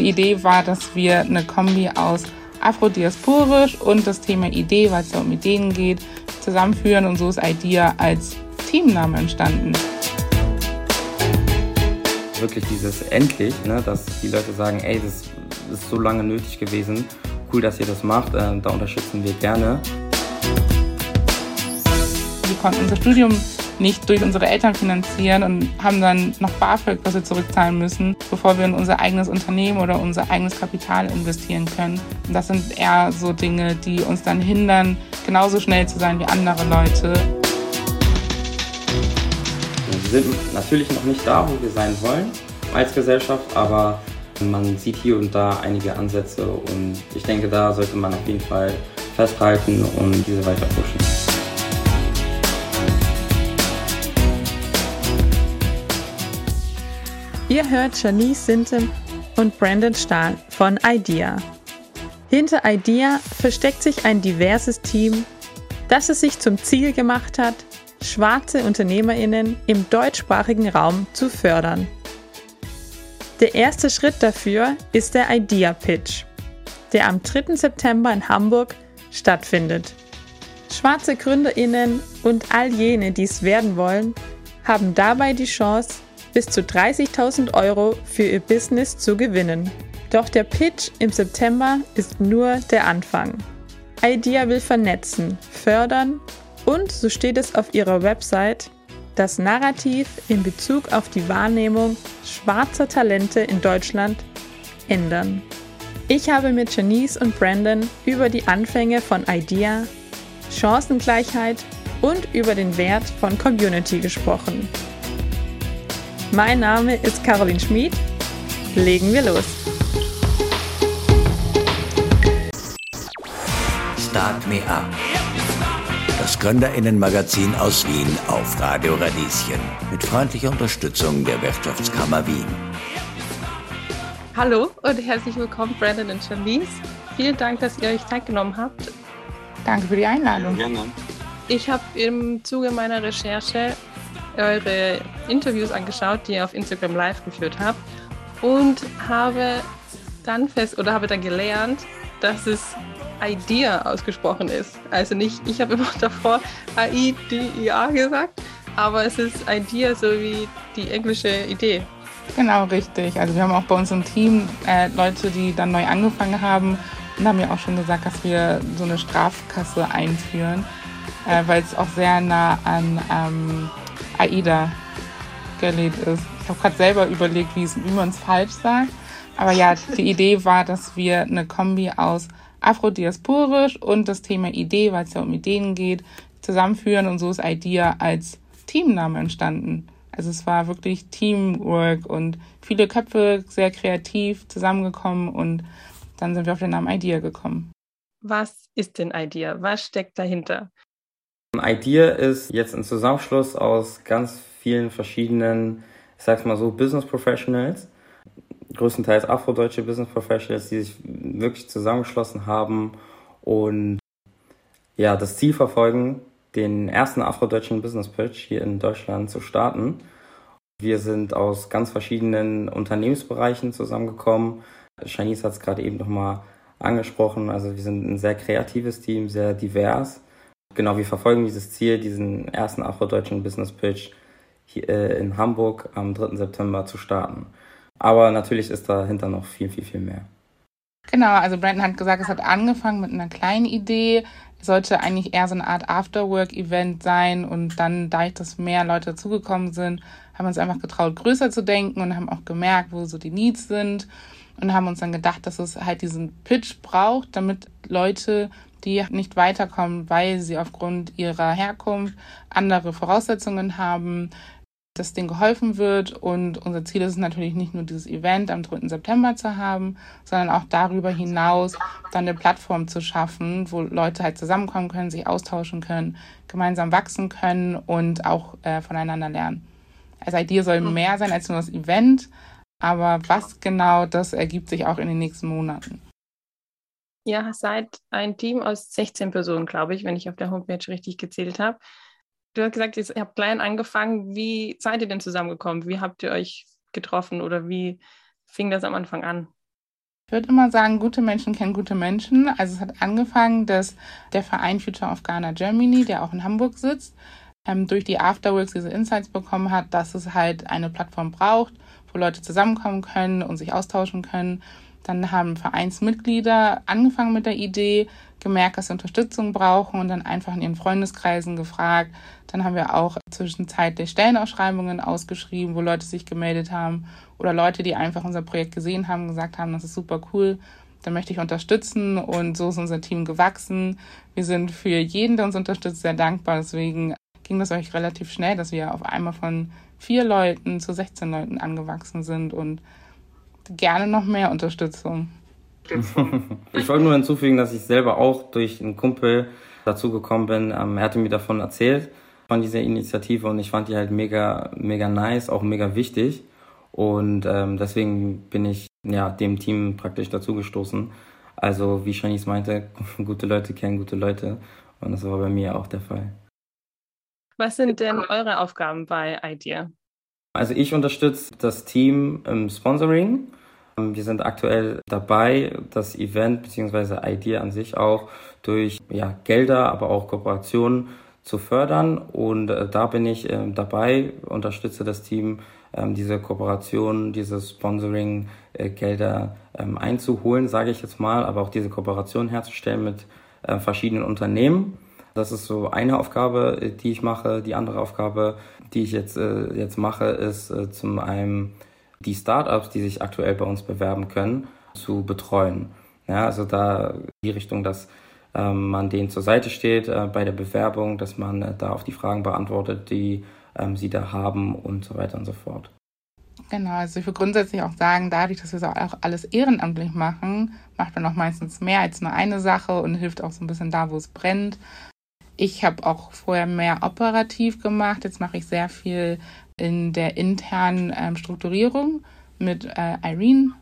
die Idee war, dass wir eine Kombi aus afrodiasporisch und das Thema Idee, weil es ja um Ideen geht, zusammenführen und so ist Idea als Teamname entstanden. Wirklich dieses endlich, ne, dass die Leute sagen, ey, das ist so lange nötig gewesen, cool, dass ihr das macht, äh, da unterstützen wir gerne. Wir konnten unser Studium nicht durch unsere Eltern finanzieren und haben dann noch BAföG, was wir zurückzahlen müssen, bevor wir in unser eigenes Unternehmen oder unser eigenes Kapital investieren können. Und das sind eher so Dinge, die uns dann hindern, genauso schnell zu sein wie andere Leute. Wir sind natürlich noch nicht da, wo wir sein wollen als Gesellschaft, aber man sieht hier und da einige Ansätze und ich denke, da sollte man auf jeden Fall festhalten und diese weiter pushen. Ihr hört Janice Sintem und Brandon Stahl von IDEA. Hinter IDEA versteckt sich ein diverses Team, das es sich zum Ziel gemacht hat, schwarze UnternehmerInnen im deutschsprachigen Raum zu fördern. Der erste Schritt dafür ist der Idea Pitch, der am 3. September in Hamburg stattfindet. Schwarze GründerInnen und all jene, die es werden wollen, haben dabei die Chance, bis zu 30.000 Euro für ihr Business zu gewinnen. Doch der Pitch im September ist nur der Anfang. Idea will vernetzen, fördern und, so steht es auf ihrer Website, das Narrativ in Bezug auf die Wahrnehmung schwarzer Talente in Deutschland ändern. Ich habe mit Janice und Brandon über die Anfänge von Idea, Chancengleichheit und über den Wert von Community gesprochen. Mein Name ist Caroline Schmid. Legen wir los. Start Me Up. Das Gründerinnenmagazin aus Wien auf Radio Radieschen mit freundlicher Unterstützung der Wirtschaftskammer Wien. Hallo und herzlich willkommen, Brandon und Janice. Vielen Dank, dass ihr euch Zeit genommen habt. Danke für die Einladung. Gerne. Ich habe im Zuge meiner Recherche eure Interviews angeschaut, die ihr auf Instagram Live geführt habt und habe dann fest oder habe dann gelernt, dass es Idea ausgesprochen ist. Also nicht, ich habe immer davor A-I-D-I-A gesagt, aber es ist Idea so wie die englische Idee. Genau, richtig. Also wir haben auch bei uns im Team äh, Leute, die dann neu angefangen haben und haben ja auch schon gesagt, dass wir so eine Strafkasse einführen, äh, weil es auch sehr nah an ähm, AIDA gelegt ist. Ich habe gerade selber überlegt, wie, wie man es falsch sagt. Aber ja, die Idee war, dass wir eine Kombi aus afrodiasporisch und das Thema Idee, weil es ja um Ideen geht, zusammenführen und so ist Idea als Teamname entstanden. Also es war wirklich Teamwork und viele Köpfe sehr kreativ zusammengekommen und dann sind wir auf den Namen Idea gekommen. Was ist denn Idea? Was steckt dahinter? Idea ist jetzt ein Zusammenschluss aus ganz vielen verschiedenen, ich sag's mal so, Business Professionals, größtenteils afrodeutsche Business Professionals, die sich wirklich zusammengeschlossen haben und ja, das Ziel verfolgen, den ersten afrodeutschen Business Pitch hier in Deutschland zu starten. Wir sind aus ganz verschiedenen Unternehmensbereichen zusammengekommen. Shanice hat es gerade eben nochmal angesprochen. Also wir sind ein sehr kreatives Team, sehr divers. Genau, wir verfolgen dieses Ziel, diesen ersten afrodeutschen Business Pitch hier äh, in Hamburg am 3. September zu starten. Aber natürlich ist dahinter noch viel, viel, viel mehr. Genau, also Brandon hat gesagt, es hat angefangen mit einer kleinen Idee. Es sollte eigentlich eher so eine Art Afterwork-Event sein. Und dann, dadurch, dass mehr Leute dazugekommen sind, haben wir uns einfach getraut, größer zu denken und haben auch gemerkt, wo so die Needs sind. Und haben uns dann gedacht, dass es halt diesen Pitch braucht, damit Leute die nicht weiterkommen, weil sie aufgrund ihrer Herkunft andere Voraussetzungen haben, dass denen geholfen wird. Und unser Ziel ist es natürlich nicht nur dieses Event am 3. September zu haben, sondern auch darüber hinaus dann eine Plattform zu schaffen, wo Leute halt zusammenkommen können, sich austauschen können, gemeinsam wachsen können und auch äh, voneinander lernen. Also Idee soll mehr sein als nur das Event, aber was genau, das ergibt sich auch in den nächsten Monaten. Ihr seid ein Team aus 16 Personen, glaube ich, wenn ich auf der Homepage richtig gezählt habe. Du hast gesagt, ihr habt klein angefangen. Wie seid ihr denn zusammengekommen? Wie habt ihr euch getroffen oder wie fing das am Anfang an? Ich würde immer sagen, gute Menschen kennen gute Menschen. Also es hat angefangen, dass der Verein Future of Ghana Germany, der auch in Hamburg sitzt, ähm, durch die Afterworks diese Insights bekommen hat, dass es halt eine Plattform braucht, wo Leute zusammenkommen können und sich austauschen können. Dann haben Vereinsmitglieder angefangen mit der Idee, gemerkt, dass sie Unterstützung brauchen und dann einfach in ihren Freundeskreisen gefragt. Dann haben wir auch zwischenzeitlich Stellenausschreibungen ausgeschrieben, wo Leute sich gemeldet haben oder Leute, die einfach unser Projekt gesehen haben, gesagt haben, das ist super cool, da möchte ich unterstützen und so ist unser Team gewachsen. Wir sind für jeden, der uns unterstützt, sehr dankbar. Deswegen ging das euch relativ schnell, dass wir auf einmal von vier Leuten zu 16 Leuten angewachsen sind und gerne noch mehr Unterstützung. Ich wollte nur hinzufügen, dass ich selber auch durch einen Kumpel dazu gekommen bin. Ähm, er hatte mir davon erzählt, von dieser Initiative und ich fand die halt mega, mega nice, auch mega wichtig. Und ähm, deswegen bin ich ja dem Team praktisch dazugestoßen. Also wie Shanice meinte, gute Leute kennen gute Leute. Und das war bei mir auch der Fall. Was sind denn eure Aufgaben bei IDEA? Also ich unterstütze das Team im Sponsoring. Wir sind aktuell dabei, das Event bzw. IDEA an sich auch durch ja, Gelder, aber auch Kooperationen zu fördern. Und äh, da bin ich äh, dabei, unterstütze das Team, ähm, diese Kooperation, diese Sponsoring-Gelder äh, ähm, einzuholen, sage ich jetzt mal, aber auch diese Kooperation herzustellen mit äh, verschiedenen Unternehmen. Das ist so eine Aufgabe, äh, die ich mache. Die andere Aufgabe, die ich jetzt, äh, jetzt mache, ist zum einen die Startups, die sich aktuell bei uns bewerben können, zu betreuen. Ja, also da die Richtung, dass ähm, man denen zur Seite steht äh, bei der Bewerbung, dass man äh, da auf die Fragen beantwortet, die ähm, sie da haben und so weiter und so fort. Genau, also ich würde grundsätzlich auch sagen, dadurch, dass wir so auch alles ehrenamtlich machen, macht man auch meistens mehr als nur eine Sache und hilft auch so ein bisschen da, wo es brennt. Ich habe auch vorher mehr operativ gemacht. Jetzt mache ich sehr viel in der internen ähm, Strukturierung mit äh, Irene,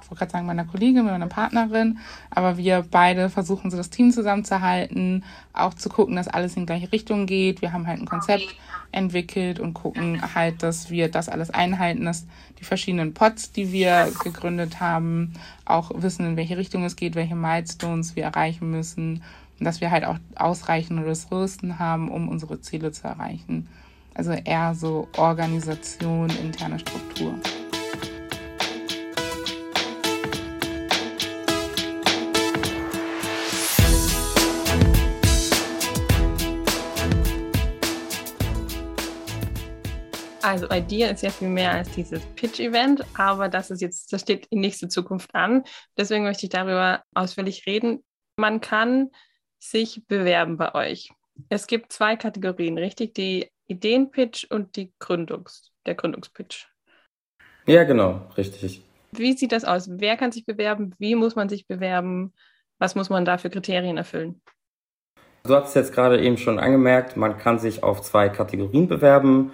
ich wollte gerade sagen, meiner Kollegin, meiner Partnerin, aber wir beide versuchen so das Team zusammenzuhalten, auch zu gucken, dass alles in die gleiche Richtung geht. Wir haben halt ein Konzept entwickelt und gucken halt, dass wir das alles einhalten, dass die verschiedenen Pots, die wir gegründet haben, auch wissen, in welche Richtung es geht, welche Milestones wir erreichen müssen und dass wir halt auch ausreichende Ressourcen haben, um unsere Ziele zu erreichen. Also eher so Organisation, interne Struktur. Also Idea ist ja viel mehr als dieses Pitch-Event, aber das ist jetzt, das steht in nächste Zukunft an. Deswegen möchte ich darüber ausführlich reden. Man kann sich bewerben bei euch. Es gibt zwei Kategorien, richtig? Die Ideenpitch und die Gründungs, der Gründungspitch. Ja, genau, richtig. Wie sieht das aus? Wer kann sich bewerben? Wie muss man sich bewerben? Was muss man da für Kriterien erfüllen? Du hast es jetzt gerade eben schon angemerkt, man kann sich auf zwei Kategorien bewerben.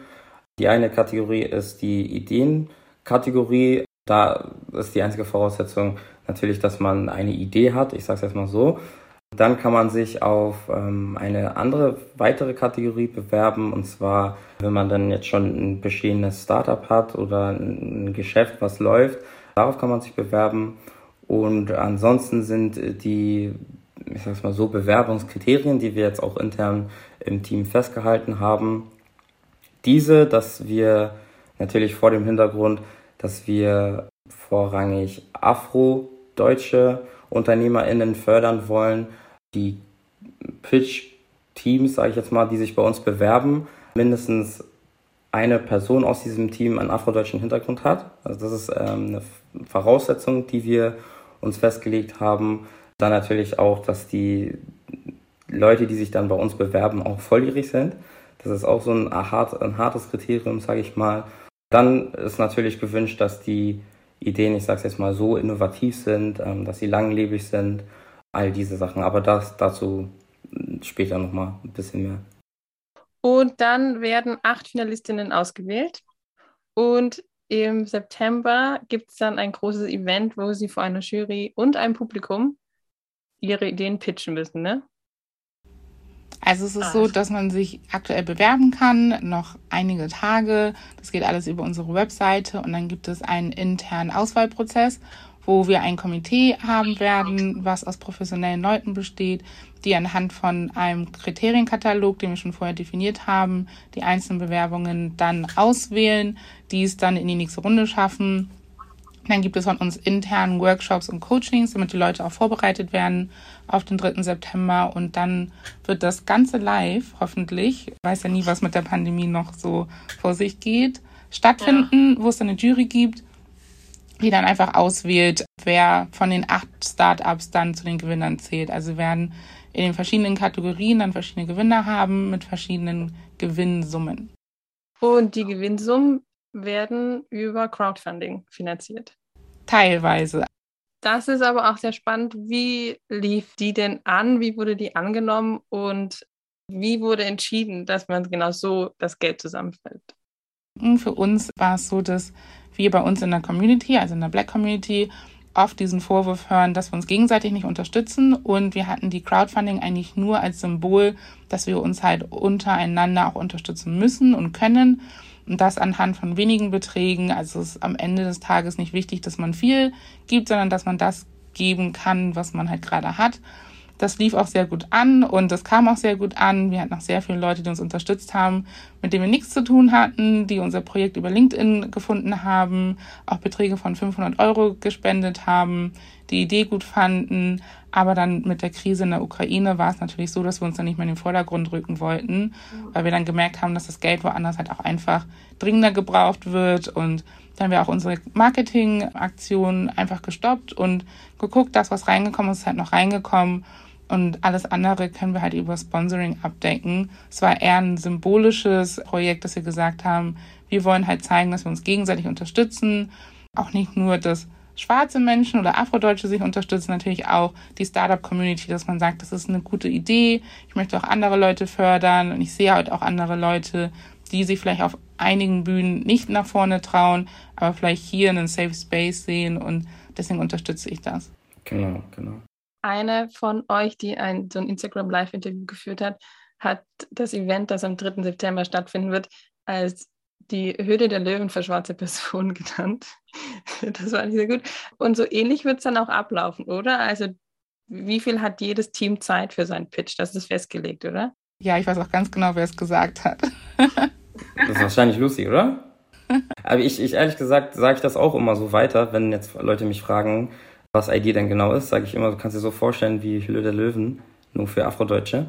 Die eine Kategorie ist die Ideenkategorie. Da ist die einzige Voraussetzung natürlich, dass man eine Idee hat. Ich sage es jetzt mal so. Dann kann man sich auf ähm, eine andere weitere Kategorie bewerben und zwar, wenn man dann jetzt schon ein bestehendes Startup hat oder ein Geschäft, was läuft, darauf kann man sich bewerben. Und ansonsten sind die, ich sag's mal so, Bewerbungskriterien, die wir jetzt auch intern im Team festgehalten haben, diese, dass wir natürlich vor dem Hintergrund, dass wir vorrangig afrodeutsche UnternehmerInnen fördern wollen, die Pitch-Teams, sage ich jetzt mal, die sich bei uns bewerben, mindestens eine Person aus diesem Team einen afrodeutschen Hintergrund hat. Also das ist ähm, eine Voraussetzung, die wir uns festgelegt haben. Dann natürlich auch, dass die Leute, die sich dann bei uns bewerben, auch volljährig sind. Das ist auch so ein, hart, ein hartes Kriterium, sage ich mal. Dann ist natürlich gewünscht, dass die Ideen, ich sage es jetzt mal so, innovativ sind, ähm, dass sie langlebig sind all diese Sachen. Aber das dazu später nochmal ein bisschen mehr. Und dann werden acht Finalistinnen ausgewählt. Und im September gibt es dann ein großes Event, wo sie vor einer Jury und einem Publikum ihre Ideen pitchen müssen, ne? Also es ist Ach. so, dass man sich aktuell bewerben kann, noch einige Tage. Das geht alles über unsere Webseite und dann gibt es einen internen Auswahlprozess wo wir ein Komitee haben werden, was aus professionellen Leuten besteht, die anhand von einem Kriterienkatalog, den wir schon vorher definiert haben, die einzelnen Bewerbungen dann auswählen, die es dann in die nächste Runde schaffen. Dann gibt es von uns internen Workshops und Coachings, damit die Leute auch vorbereitet werden auf den 3. September. Und dann wird das Ganze live, hoffentlich, ich weiß ja nie, was mit der Pandemie noch so vor sich geht, stattfinden, ja. wo es dann eine Jury gibt die dann einfach auswählt, wer von den acht Startups dann zu den Gewinnern zählt. Also werden in den verschiedenen Kategorien dann verschiedene Gewinner haben mit verschiedenen Gewinnsummen. Und die Gewinnsummen werden über Crowdfunding finanziert. Teilweise. Das ist aber auch sehr spannend. Wie lief die denn an? Wie wurde die angenommen? Und wie wurde entschieden, dass man genau so das Geld zusammenfällt? Für uns war es so, dass wir bei uns in der Community, also in der Black Community, oft diesen Vorwurf hören, dass wir uns gegenseitig nicht unterstützen. Und wir hatten die Crowdfunding eigentlich nur als Symbol, dass wir uns halt untereinander auch unterstützen müssen und können. Und das anhand von wenigen Beträgen. Also es ist am Ende des Tages nicht wichtig, dass man viel gibt, sondern dass man das geben kann, was man halt gerade hat. Das lief auch sehr gut an und das kam auch sehr gut an. Wir hatten auch sehr viele Leute, die uns unterstützt haben, mit denen wir nichts zu tun hatten, die unser Projekt über LinkedIn gefunden haben, auch Beträge von 500 Euro gespendet haben, die Idee gut fanden. Aber dann mit der Krise in der Ukraine war es natürlich so, dass wir uns dann nicht mehr in den Vordergrund rücken wollten, weil wir dann gemerkt haben, dass das Geld woanders halt auch einfach dringender gebraucht wird und dann haben wir auch unsere Marketingaktionen einfach gestoppt und geguckt, das, was reingekommen ist, ist halt noch reingekommen und alles andere können wir halt über Sponsoring abdecken. Es war eher ein symbolisches Projekt, dass wir gesagt haben, wir wollen halt zeigen, dass wir uns gegenseitig unterstützen. Auch nicht nur, dass schwarze Menschen oder Afrodeutsche sich unterstützen, natürlich auch die Startup-Community, dass man sagt, das ist eine gute Idee. Ich möchte auch andere Leute fördern und ich sehe halt auch andere Leute, die sich vielleicht auf einigen Bühnen nicht nach vorne trauen, aber vielleicht hier einen Safe Space sehen und deswegen unterstütze ich das. Genau, genau eine von euch, die ein, so ein Instagram Live-Interview geführt hat, hat das Event, das am 3. September stattfinden wird, als die Hürde der Löwen für schwarze Personen genannt. Das war nicht sehr gut. Und so ähnlich wird es dann auch ablaufen, oder? Also wie viel hat jedes Team Zeit für seinen Pitch? Das ist festgelegt, oder? Ja, ich weiß auch ganz genau, wer es gesagt hat. das ist wahrscheinlich Lucy, oder? Aber ich, ich ehrlich gesagt sage ich das auch immer so weiter, wenn jetzt Leute mich fragen, was ID denn genau ist, sage ich immer, du kannst dir so vorstellen wie Hülle der Löwen, nur für Afrodeutsche.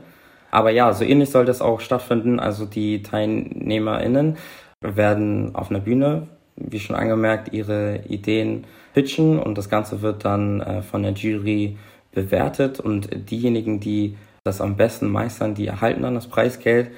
Aber ja, so ähnlich soll das auch stattfinden. Also die TeilnehmerInnen werden auf einer Bühne, wie schon angemerkt, ihre Ideen pitchen und das Ganze wird dann äh, von der Jury bewertet und diejenigen, die das am besten meistern, die erhalten dann das Preisgeld.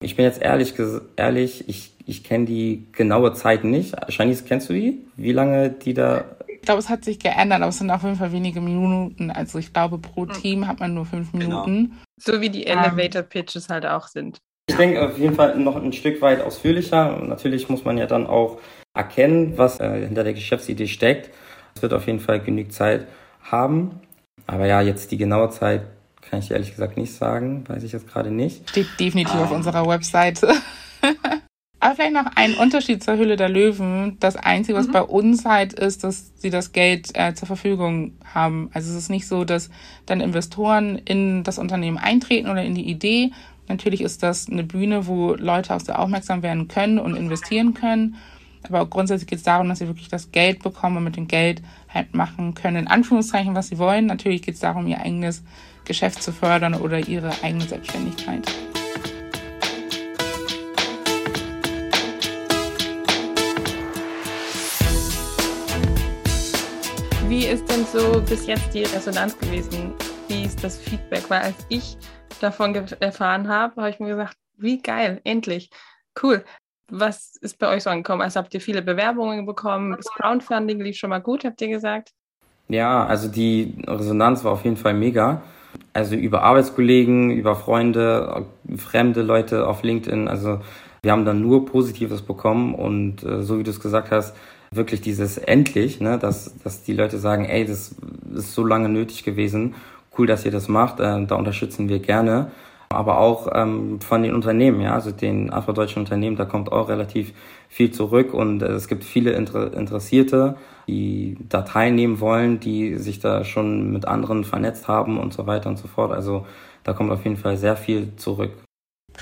Ich bin jetzt ehrlich, ehrlich ich, ich kenne die genaue Zeit nicht. Shanice, kennst du die? Wie lange die da ich glaube, es hat sich geändert, aber es sind auf jeden Fall wenige Minuten. Also ich glaube, pro. Team hat man nur fünf genau. Minuten. Genau. So wie die ähm. Elevator Pitches halt auch sind. Ich denke auf jeden Fall noch ein Stück weit ausführlicher. Natürlich muss man ja dann auch erkennen, was äh, hinter der Geschäftsidee steckt. Es wird auf jeden Fall genügend Zeit haben. Aber ja, jetzt die genaue Zeit kann ich ehrlich gesagt nicht sagen. Weiß ich jetzt gerade nicht. Steht definitiv ah. auf unserer Webseite. Aber vielleicht noch ein Unterschied zur Hülle der Löwen. Das Einzige, was mhm. bei uns halt ist, dass sie das Geld äh, zur Verfügung haben. Also es ist nicht so, dass dann Investoren in das Unternehmen eintreten oder in die Idee. Natürlich ist das eine Bühne, wo Leute auch sehr aufmerksam werden können und investieren können. Aber grundsätzlich geht es darum, dass sie wirklich das Geld bekommen und mit dem Geld halt machen können, in Anführungszeichen, was sie wollen. Natürlich geht es darum, ihr eigenes Geschäft zu fördern oder ihre eigene Selbstständigkeit. Wie ist denn so bis jetzt die Resonanz gewesen? Wie ist das Feedback? Weil als ich davon erfahren habe, habe ich mir gesagt, wie geil, endlich, cool. Was ist bei euch so angekommen? Also habt ihr viele Bewerbungen bekommen? Das Crowdfunding lief schon mal gut, habt ihr gesagt? Ja, also die Resonanz war auf jeden Fall mega. Also über Arbeitskollegen, über Freunde, fremde Leute auf LinkedIn. Also wir haben dann nur Positives bekommen und äh, so wie du es gesagt hast, wirklich dieses endlich, ne, dass, dass die Leute sagen, ey, das ist so lange nötig gewesen, cool, dass ihr das macht, äh, da unterstützen wir gerne. aber auch ähm, von den Unternehmen, ja, also den afrodeutschen Unternehmen, da kommt auch relativ viel zurück und äh, es gibt viele Inter Interessierte, die da teilnehmen wollen, die sich da schon mit anderen vernetzt haben und so weiter und so fort. Also da kommt auf jeden Fall sehr viel zurück.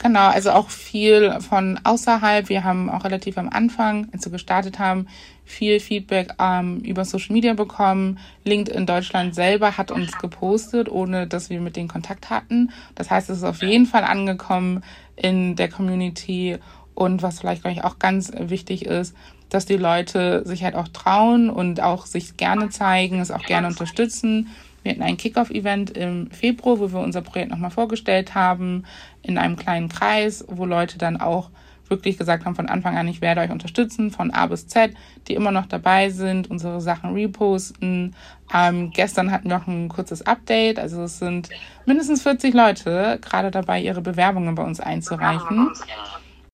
Genau, also auch viel von außerhalb. Wir haben auch relativ am Anfang, als wir gestartet haben, viel Feedback ähm, über Social Media bekommen. LinkedIn Deutschland selber hat uns gepostet, ohne dass wir mit denen Kontakt hatten. Das heißt, es ist auf jeden Fall angekommen in der Community. Und was vielleicht, glaube ich, auch ganz wichtig ist, dass die Leute sich halt auch trauen und auch sich gerne zeigen, es auch gerne unterstützen. Wir hatten ein Kickoff-Event im Februar, wo wir unser Projekt nochmal vorgestellt haben, in einem kleinen Kreis, wo Leute dann auch wirklich gesagt haben von Anfang an, ich werde euch unterstützen, von A bis Z, die immer noch dabei sind, unsere Sachen reposten. Ähm, gestern hatten wir auch ein kurzes Update, also es sind mindestens 40 Leute gerade dabei, ihre Bewerbungen bei uns einzureichen.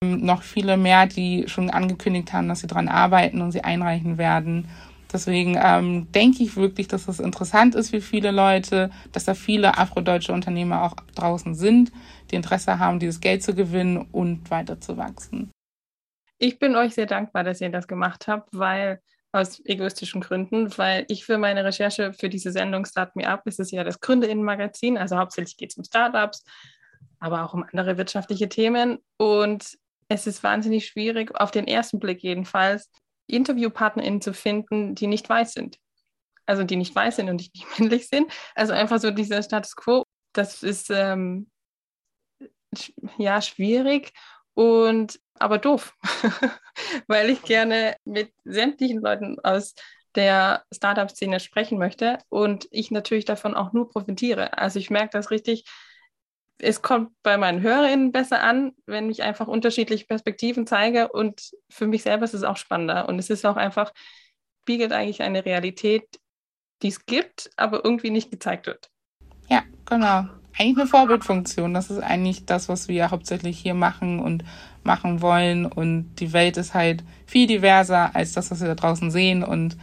Ähm, noch viele mehr, die schon angekündigt haben, dass sie daran arbeiten und sie einreichen werden. Deswegen ähm, denke ich wirklich, dass das interessant ist für viele Leute, dass da viele afrodeutsche Unternehmer auch draußen sind, die Interesse haben, dieses Geld zu gewinnen und weiter zu wachsen. Ich bin euch sehr dankbar, dass ihr das gemacht habt, weil aus egoistischen Gründen, weil ich für meine Recherche für diese Sendung Start Me Up ist es ja das Gründerinnenmagazin, also hauptsächlich geht es um Startups, aber auch um andere wirtschaftliche Themen und es ist wahnsinnig schwierig, auf den ersten Blick jedenfalls, InterviewpartnerInnen zu finden, die nicht weiß sind. Also die nicht weiß sind und die nicht männlich sind. Also einfach so dieser Status quo, das ist ähm, ja schwierig und aber doof, weil ich gerne mit sämtlichen Leuten aus der Startup-Szene sprechen möchte und ich natürlich davon auch nur profitiere. Also ich merke das richtig, es kommt bei meinen HörerInnen besser an, wenn ich einfach unterschiedliche Perspektiven zeige und für mich selber ist es auch spannender und es ist auch einfach, spiegelt eigentlich eine Realität, die es gibt, aber irgendwie nicht gezeigt wird. Ja, genau. Eigentlich eine Vorbildfunktion. Das ist eigentlich das, was wir hauptsächlich hier machen und machen wollen. Und die Welt ist halt viel diverser als das, was wir da draußen sehen. Und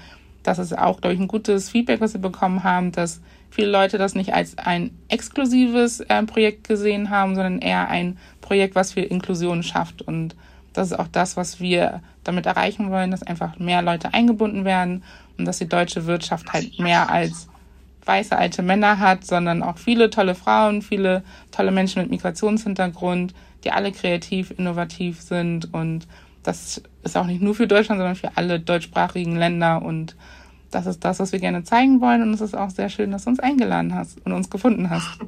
das ist auch, glaube ich, ein gutes Feedback, was wir bekommen haben, dass viele Leute das nicht als ein exklusives äh, Projekt gesehen haben, sondern eher ein Projekt, was für Inklusion schafft. Und das ist auch das, was wir damit erreichen wollen, dass einfach mehr Leute eingebunden werden und dass die deutsche Wirtschaft halt mehr als weiße alte Männer hat, sondern auch viele tolle Frauen, viele tolle Menschen mit Migrationshintergrund, die alle kreativ, innovativ sind. Und das ist auch nicht nur für Deutschland, sondern für alle deutschsprachigen Länder und das ist das, was wir gerne zeigen wollen. Und es ist auch sehr schön, dass du uns eingeladen hast und uns gefunden hast.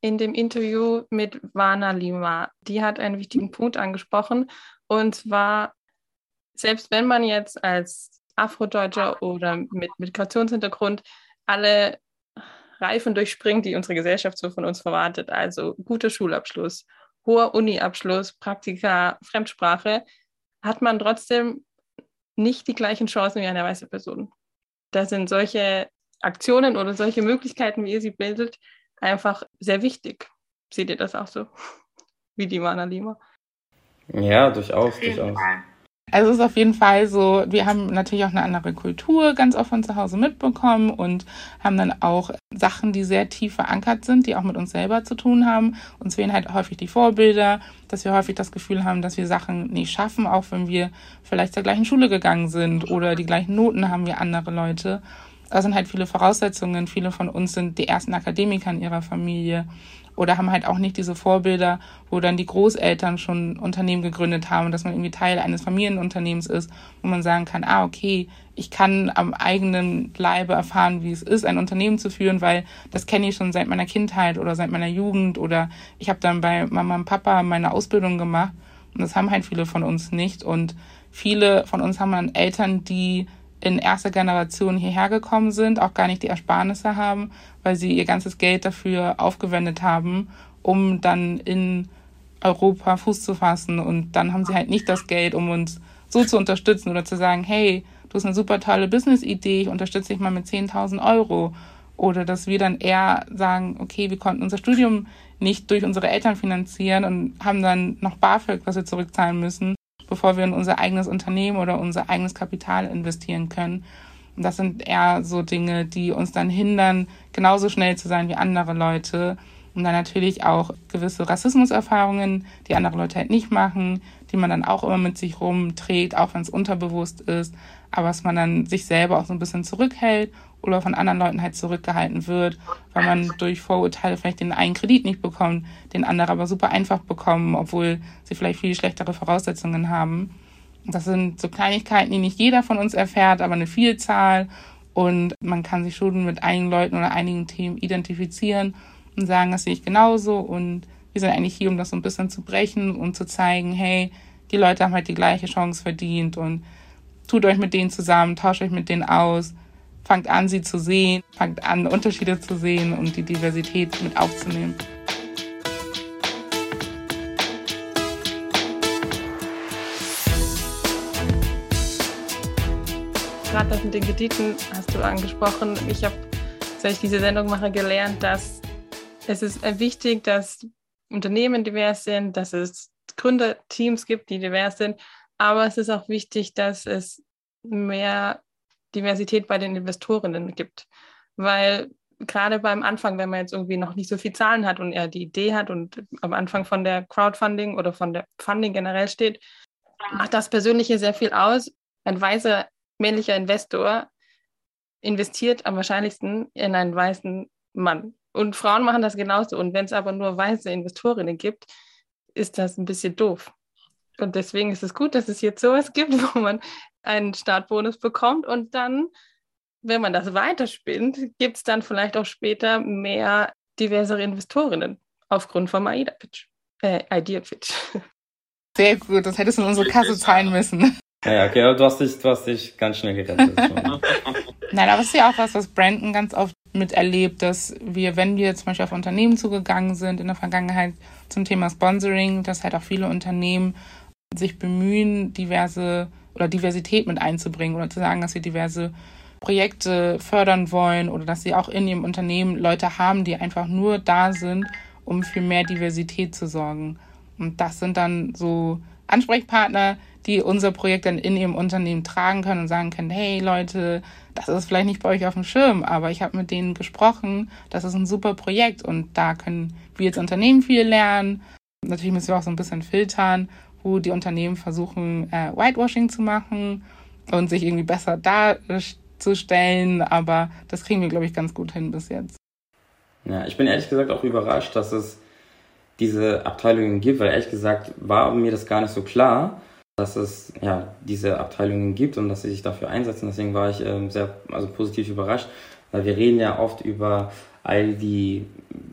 In dem Interview mit Vana Lima, die hat einen wichtigen Punkt angesprochen. Und zwar, selbst wenn man jetzt als Afrodeutscher oder mit Migrationshintergrund alle Reifen durchspringt, die unsere Gesellschaft so von uns verwartet, also guter Schulabschluss, hoher Uniabschluss, Praktika, Fremdsprache, hat man trotzdem nicht die gleichen Chancen wie eine weiße Person da sind solche Aktionen oder solche Möglichkeiten, wie ihr sie bildet, einfach sehr wichtig. Seht ihr das auch so? Wie die Mana Lima? Ja, durchaus, durchaus. Also es ist auf jeden Fall so, wir haben natürlich auch eine andere Kultur ganz oft von zu Hause mitbekommen und haben dann auch Sachen, die sehr tief verankert sind, die auch mit uns selber zu tun haben. Uns fehlen halt häufig die Vorbilder, dass wir häufig das Gefühl haben, dass wir Sachen nicht schaffen, auch wenn wir vielleicht zur gleichen Schule gegangen sind oder die gleichen Noten haben wie andere Leute. Da sind halt viele Voraussetzungen. Viele von uns sind die ersten Akademiker in ihrer Familie oder haben halt auch nicht diese Vorbilder, wo dann die Großeltern schon Unternehmen gegründet haben, dass man irgendwie Teil eines Familienunternehmens ist, wo man sagen kann, ah, okay, ich kann am eigenen Leibe erfahren, wie es ist, ein Unternehmen zu führen, weil das kenne ich schon seit meiner Kindheit oder seit meiner Jugend oder ich habe dann bei Mama und Papa meine Ausbildung gemacht und das haben halt viele von uns nicht und viele von uns haben dann Eltern, die in erster Generation hierher gekommen sind, auch gar nicht die Ersparnisse haben, weil sie ihr ganzes Geld dafür aufgewendet haben, um dann in Europa Fuß zu fassen. Und dann haben sie halt nicht das Geld, um uns so zu unterstützen oder zu sagen, hey, du hast eine super tolle Business-Idee, ich unterstütze dich mal mit 10.000 Euro. Oder dass wir dann eher sagen, okay, wir konnten unser Studium nicht durch unsere Eltern finanzieren und haben dann noch BAföG, was wir zurückzahlen müssen bevor wir in unser eigenes Unternehmen oder unser eigenes Kapital investieren können. Und das sind eher so Dinge, die uns dann hindern, genauso schnell zu sein wie andere Leute. Und dann natürlich auch gewisse Rassismuserfahrungen, die andere Leute halt nicht machen, die man dann auch immer mit sich rumträgt, auch wenn es unterbewusst ist, aber dass man dann sich selber auch so ein bisschen zurückhält oder von anderen Leuten halt zurückgehalten wird, weil man durch Vorurteile vielleicht den einen Kredit nicht bekommt, den anderen aber super einfach bekommen, obwohl sie vielleicht viel schlechtere Voraussetzungen haben. Das sind so Kleinigkeiten, die nicht jeder von uns erfährt, aber eine Vielzahl. Und man kann sich schon mit einigen Leuten oder einigen Themen identifizieren und sagen, das sehe ich genauso. Und wir sind eigentlich hier, um das so ein bisschen zu brechen und zu zeigen, hey, die Leute haben halt die gleiche Chance verdient und tut euch mit denen zusammen, tauscht euch mit denen aus, fangt an, sie zu sehen, fangt an, Unterschiede zu sehen und die Diversität mit aufzunehmen. Gerade das mit den Krediten hast du angesprochen. Ich habe, seit ich diese Sendung mache, gelernt, dass es ist wichtig, dass Unternehmen divers sind, dass es Gründerteams gibt, die divers sind. Aber es ist auch wichtig, dass es mehr Diversität bei den Investorinnen gibt. Weil gerade beim Anfang, wenn man jetzt irgendwie noch nicht so viel Zahlen hat und er die Idee hat und am Anfang von der Crowdfunding oder von der Funding generell steht, macht das Persönliche sehr viel aus. Ein weißer männlicher Investor investiert am wahrscheinlichsten in einen weißen Mann. Und Frauen machen das genauso. Und wenn es aber nur weiße Investorinnen gibt, ist das ein bisschen doof. Und deswegen ist es gut, dass es jetzt sowas gibt, wo man einen Startbonus bekommt und dann, wenn man das weiterspinnt, gibt es dann vielleicht auch später mehr diversere Investorinnen aufgrund vom AIDA-Pitch. Äh, Idea-Pitch. Sehr gut, das hättest du in unsere Kasse zahlen müssen. Ja, okay, aber du hast dich, du hast dich ganz schnell gerettet. Nein, aber es ist ja auch was, was Brandon ganz oft miterlebt, dass wir, wenn wir zum Beispiel auf Unternehmen zugegangen sind in der Vergangenheit zum Thema Sponsoring, dass halt auch viele Unternehmen sich bemühen, diverse oder Diversität mit einzubringen oder zu sagen, dass sie diverse Projekte fördern wollen oder dass sie auch in ihrem Unternehmen Leute haben, die einfach nur da sind, um für mehr Diversität zu sorgen. Und das sind dann so Ansprechpartner, die unser Projekt dann in ihrem Unternehmen tragen können und sagen können, hey Leute, das ist vielleicht nicht bei euch auf dem Schirm, aber ich habe mit denen gesprochen, das ist ein super Projekt und da können wir als Unternehmen viel lernen. Natürlich müssen wir auch so ein bisschen filtern, wo die Unternehmen versuchen, äh, Whitewashing zu machen und sich irgendwie besser darzustellen, aber das kriegen wir, glaube ich, ganz gut hin bis jetzt. Ja, ich bin ehrlich gesagt auch überrascht, dass es diese Abteilungen gibt, weil ehrlich gesagt war mir das gar nicht so klar dass es ja diese Abteilungen gibt und dass sie sich dafür einsetzen. Deswegen war ich ähm, sehr also positiv überrascht, weil wir reden ja oft über all die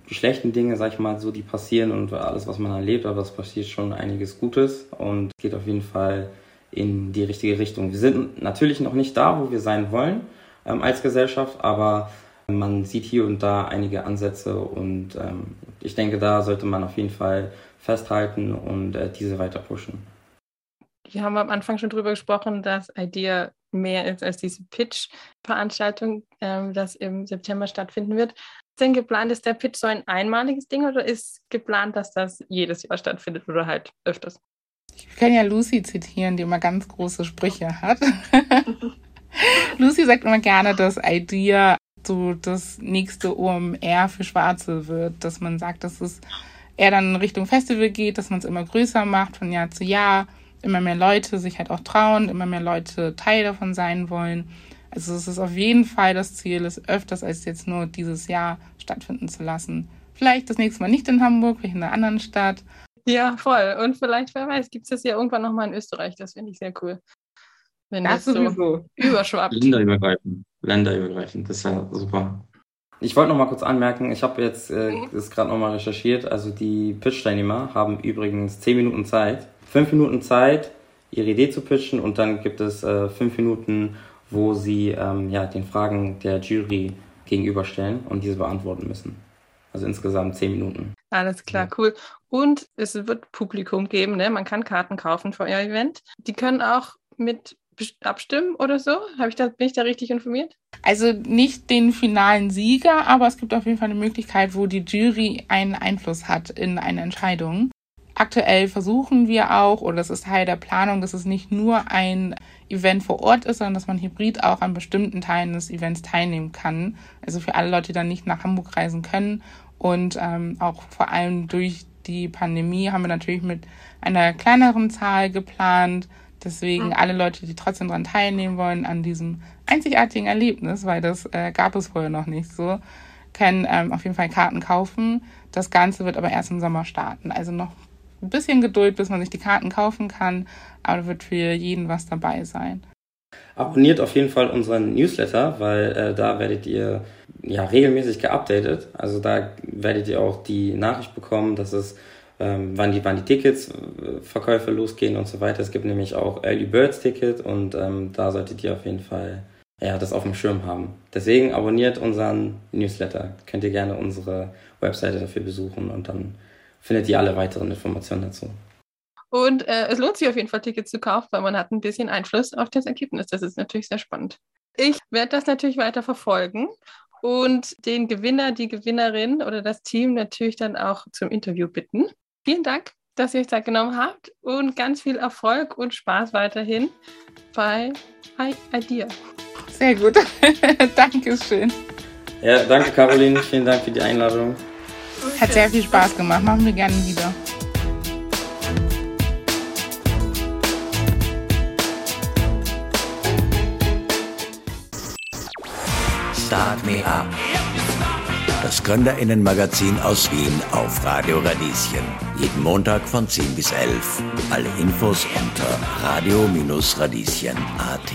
schlechten Dinge, sag ich mal, so die passieren und alles, was man erlebt, aber es passiert schon einiges Gutes und geht auf jeden Fall in die richtige Richtung. Wir sind natürlich noch nicht da, wo wir sein wollen ähm, als Gesellschaft, aber man sieht hier und da einige Ansätze und ähm, ich denke, da sollte man auf jeden Fall festhalten und äh, diese weiter pushen wir haben am Anfang schon drüber gesprochen, dass Idea mehr ist als diese Pitch-Veranstaltung, ähm, das im September stattfinden wird. Ist denn geplant, ist der Pitch so ein einmaliges Ding oder ist geplant, dass das jedes Jahr stattfindet oder halt öfters? Ich kann ja Lucy zitieren, die immer ganz große Sprüche hat. Lucy sagt immer gerne, dass Idea so das nächste OMR für Schwarze wird, dass man sagt, dass es eher dann Richtung Festival geht, dass man es immer größer macht von Jahr zu Jahr immer mehr Leute sich halt auch trauen, immer mehr Leute Teil davon sein wollen. Also es ist auf jeden Fall das Ziel, es öfters als jetzt nur dieses Jahr stattfinden zu lassen. Vielleicht das nächste Mal nicht in Hamburg, vielleicht in einer anderen Stadt. Ja, voll. Und vielleicht, wer weiß, gibt es das ja irgendwann nochmal in Österreich. Das finde ich sehr cool. Wenn das, das so überschwappt. Länderübergreifend. Länderübergreifend, das ist ja super. Ich wollte noch mal kurz anmerken, ich habe jetzt äh, das gerade noch mal recherchiert. Also die Pitch-Teilnehmer haben übrigens 10 Minuten Zeit, fünf Minuten Zeit, ihre Idee zu pitchen und dann gibt es äh, fünf Minuten, wo sie ähm, ja, den Fragen der Jury gegenüberstellen und diese beantworten müssen. Also insgesamt zehn Minuten. Alles klar, cool. Und es wird Publikum geben, ne? Man kann Karten kaufen für euer Event. Die können auch mit abstimmen oder so? Habe ich da, bin ich da richtig informiert? Also nicht den finalen Sieger, aber es gibt auf jeden Fall eine Möglichkeit, wo die Jury einen Einfluss hat in eine Entscheidung. Aktuell versuchen wir auch, oder das ist Teil der Planung, dass es nicht nur ein Event vor Ort ist, sondern dass man hybrid auch an bestimmten Teilen des Events teilnehmen kann. Also für alle Leute, die dann nicht nach Hamburg reisen können Und ähm, auch vor allem durch die Pandemie haben wir natürlich mit einer kleineren Zahl geplant. Deswegen mhm. alle Leute, die trotzdem daran teilnehmen wollen, an diesem einzigartigen Erlebnis, weil das äh, gab es vorher noch nicht so, können ähm, auf jeden Fall Karten kaufen. Das Ganze wird aber erst im Sommer starten. Also noch ein bisschen Geduld, bis man sich die Karten kaufen kann, aber wird für jeden was dabei sein. Abonniert auf jeden Fall unseren Newsletter, weil äh, da werdet ihr ja regelmäßig geupdatet. Also da werdet ihr auch die Nachricht bekommen, dass es ähm, wann die wann die Tickets äh, Verkäufe losgehen und so weiter. Es gibt nämlich auch Early Birds Ticket und ähm, da solltet ihr auf jeden Fall ja, das auf dem Schirm haben. Deswegen abonniert unseren Newsletter. Könnt ihr gerne unsere Webseite dafür besuchen und dann findet ihr alle weiteren Informationen dazu. Und äh, es lohnt sich auf jeden Fall, Tickets zu kaufen, weil man hat ein bisschen Einfluss auf das Ergebnis. Das ist natürlich sehr spannend. Ich werde das natürlich weiter verfolgen und den Gewinner, die Gewinnerin oder das Team natürlich dann auch zum Interview bitten. Vielen Dank, dass ihr euch Zeit genommen habt und ganz viel Erfolg und Spaß weiterhin bei Idea. Sehr gut. Dankeschön. Ja, danke Caroline. Vielen Dank für die Einladung. Hat sehr viel Spaß gemacht. Machen wir gerne wieder. Start Me Up. Das Gründerinnenmagazin aus Wien auf Radio Radieschen. Jeden Montag von 10 bis 11. Alle Infos unter radio-radieschen.at.